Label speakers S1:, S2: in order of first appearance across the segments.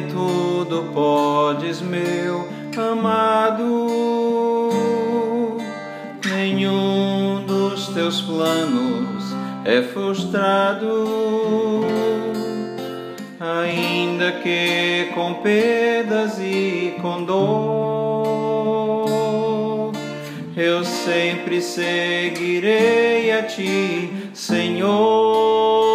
S1: tudo podes, meu amado. Nenhum dos teus planos é frustrado, ainda que com perdas e com dor. Eu sempre seguirei a ti, Senhor.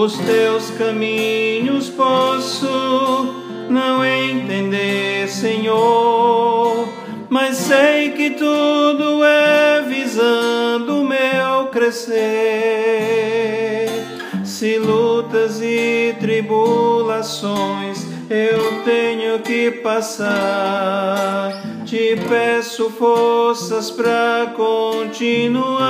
S1: Os teus caminhos posso não entender, Senhor, mas sei que tudo é visando o meu crescer. Se lutas e tribulações eu tenho que passar, te peço forças para continuar,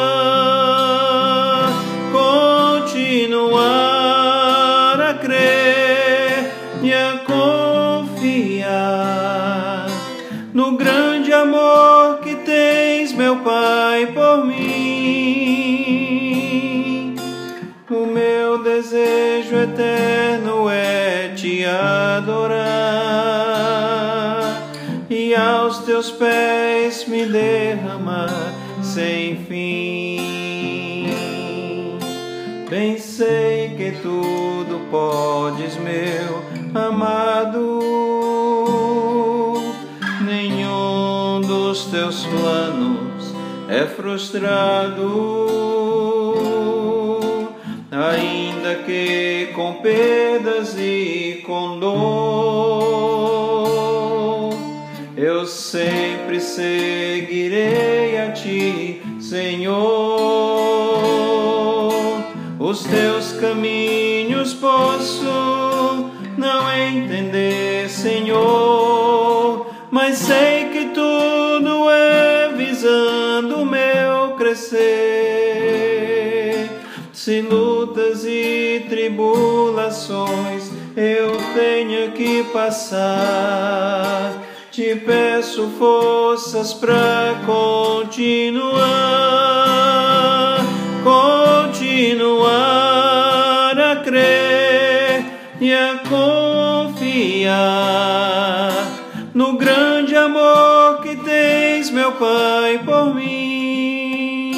S1: continuar a crer e a confiar no grande amor que tens, meu Pai, por mim. O meu desejo eterno é te adorar e aos teus pés me derramar sem fim. Bem sei que tudo podes, meu amado. Nenhum dos teus planos é frustrado, ainda que com perdas e com dor. Eu sempre seguirei Os teus caminhos posso não entender, Senhor, mas sei que tudo é visando o meu crescer. Se lutas e tribulações eu tenho que passar, te peço forças para continuar, continuar a crer e a confiar no grande amor que tens, meu Pai, por mim.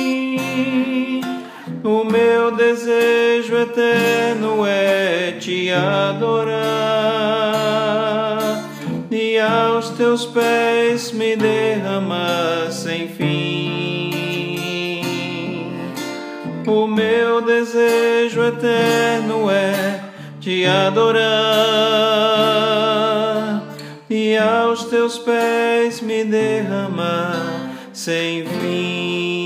S1: O meu desejo eterno é te adorar e aos teus pés me derramar sem fim. O meu desejo eterno é te adorar e aos teus pés me derramar sem fim.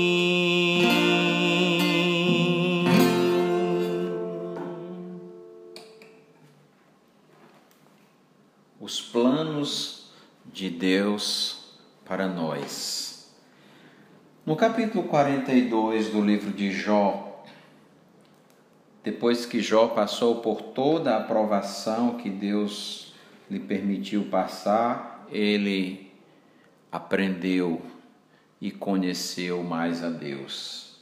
S2: No capítulo 42 do livro de Jó, depois que Jó passou por toda a aprovação que Deus lhe permitiu passar, ele aprendeu e conheceu mais a Deus.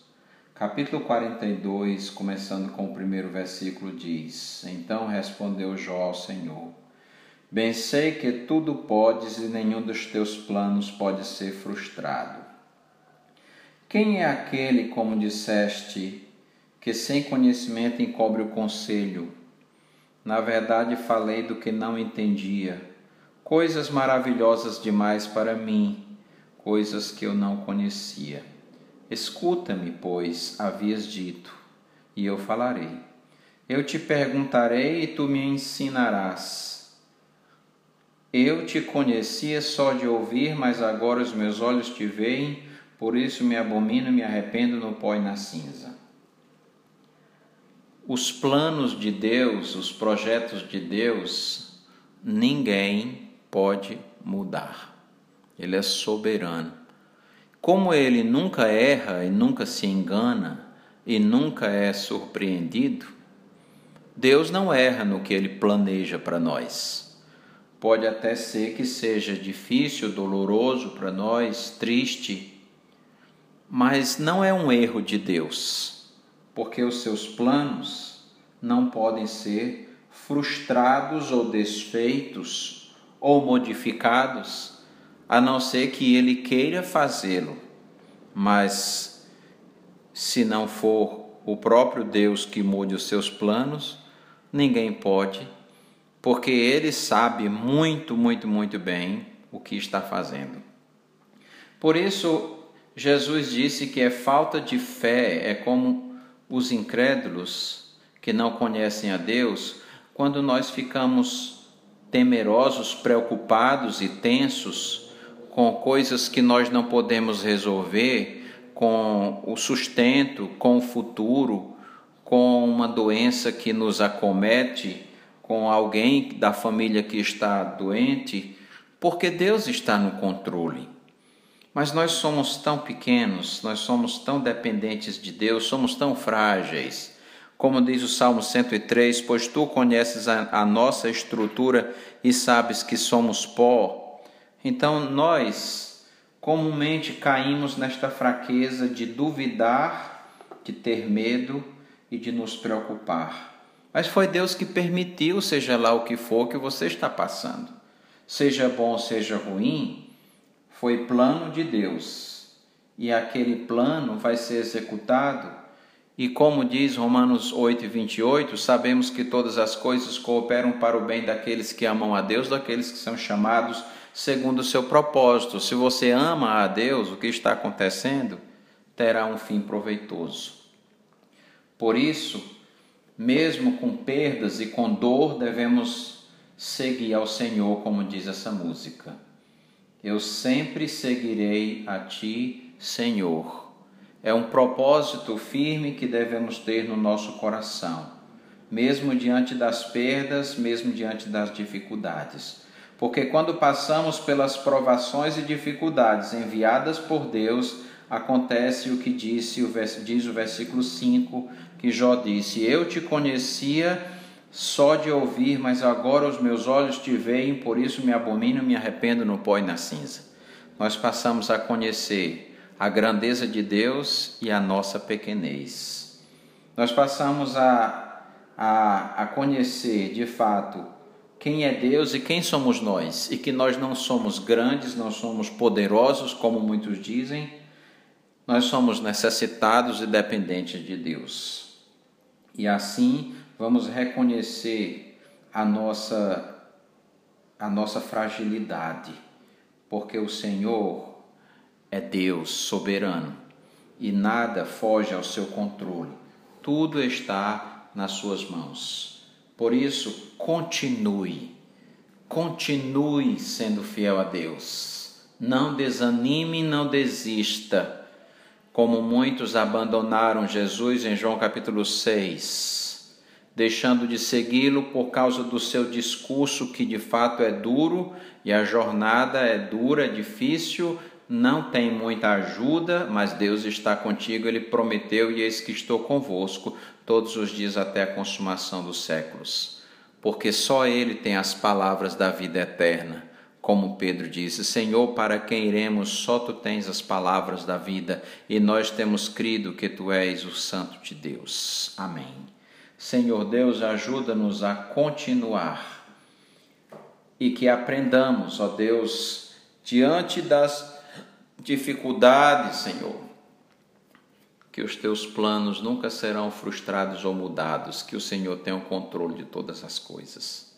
S2: Capítulo 42, começando com o primeiro versículo, diz: Então respondeu Jó ao Senhor: Bem sei que tudo podes e nenhum dos teus planos pode ser frustrado. Quem é aquele, como disseste, que sem conhecimento encobre o conselho? Na verdade, falei do que não entendia, coisas maravilhosas demais para mim, coisas que eu não conhecia. Escuta-me, pois, havias dito, e eu falarei. Eu te perguntarei e tu me ensinarás. Eu te conhecia só de ouvir, mas agora os meus olhos te veem, por isso me abomino e me arrependo no pó e na cinza. Os planos de Deus, os projetos de Deus, ninguém pode mudar. Ele é soberano. Como ele nunca erra e nunca se engana e nunca é surpreendido, Deus não erra no que ele planeja para nós. Pode até ser que seja difícil, doloroso para nós, triste, mas não é um erro de Deus, porque os seus planos não podem ser frustrados ou desfeitos ou modificados, a não ser que ele queira fazê-lo. Mas se não for o próprio Deus que mude os seus planos, ninguém pode, porque ele sabe muito, muito, muito bem o que está fazendo. Por isso, Jesus disse que é falta de fé, é como os incrédulos que não conhecem a Deus, quando nós ficamos temerosos, preocupados e tensos com coisas que nós não podemos resolver, com o sustento, com o futuro, com uma doença que nos acomete, com alguém da família que está doente, porque Deus está no controle. Mas nós somos tão pequenos, nós somos tão dependentes de Deus, somos tão frágeis. Como diz o Salmo 103, pois tu conheces a, a nossa estrutura e sabes que somos pó. Então nós comumente caímos nesta fraqueza de duvidar, de ter medo e de nos preocupar. Mas foi Deus que permitiu, seja lá o que for que você está passando. Seja bom, seja ruim, foi plano de Deus e aquele plano vai ser executado. E como diz Romanos 8, 28, sabemos que todas as coisas cooperam para o bem daqueles que amam a Deus, daqueles que são chamados segundo o seu propósito. Se você ama a Deus, o que está acontecendo terá um fim proveitoso. Por isso, mesmo com perdas e com dor, devemos seguir ao Senhor, como diz essa música. Eu sempre seguirei a Ti, Senhor. É um propósito firme que devemos ter no nosso coração, mesmo diante das perdas, mesmo diante das dificuldades. Porque quando passamos pelas provações e dificuldades enviadas por Deus, acontece o que disse, diz o versículo 5, que Jó disse: Eu te conhecia só de ouvir, mas agora os meus olhos te veem, por isso me abomino, me arrependo no pó e na cinza. Nós passamos a conhecer a grandeza de Deus e a nossa pequenez. Nós passamos a, a, a conhecer de fato quem é Deus e quem somos nós, e que nós não somos grandes, não somos poderosos, como muitos dizem, nós somos necessitados e dependentes de Deus. E assim vamos reconhecer a nossa a nossa fragilidade, porque o Senhor é Deus soberano e nada foge ao seu controle. Tudo está nas suas mãos. Por isso, continue, continue sendo fiel a Deus. Não desanime, não desista, como muitos abandonaram Jesus em João capítulo 6 deixando de segui-lo por causa do seu discurso, que de fato é duro e a jornada é dura, difícil, não tem muita ajuda, mas Deus está contigo, ele prometeu e eis que estou convosco todos os dias até a consumação dos séculos. Porque só ele tem as palavras da vida eterna. Como Pedro disse: Senhor, para quem iremos? Só tu tens as palavras da vida, e nós temos crido que tu és o Santo de Deus. Amém. Senhor Deus, ajuda-nos a continuar e que aprendamos, ó Deus, diante das dificuldades, Senhor, que os teus planos nunca serão frustrados ou mudados, que o Senhor tenha o controle de todas as coisas.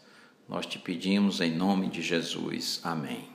S2: Nós te pedimos em nome de Jesus. Amém.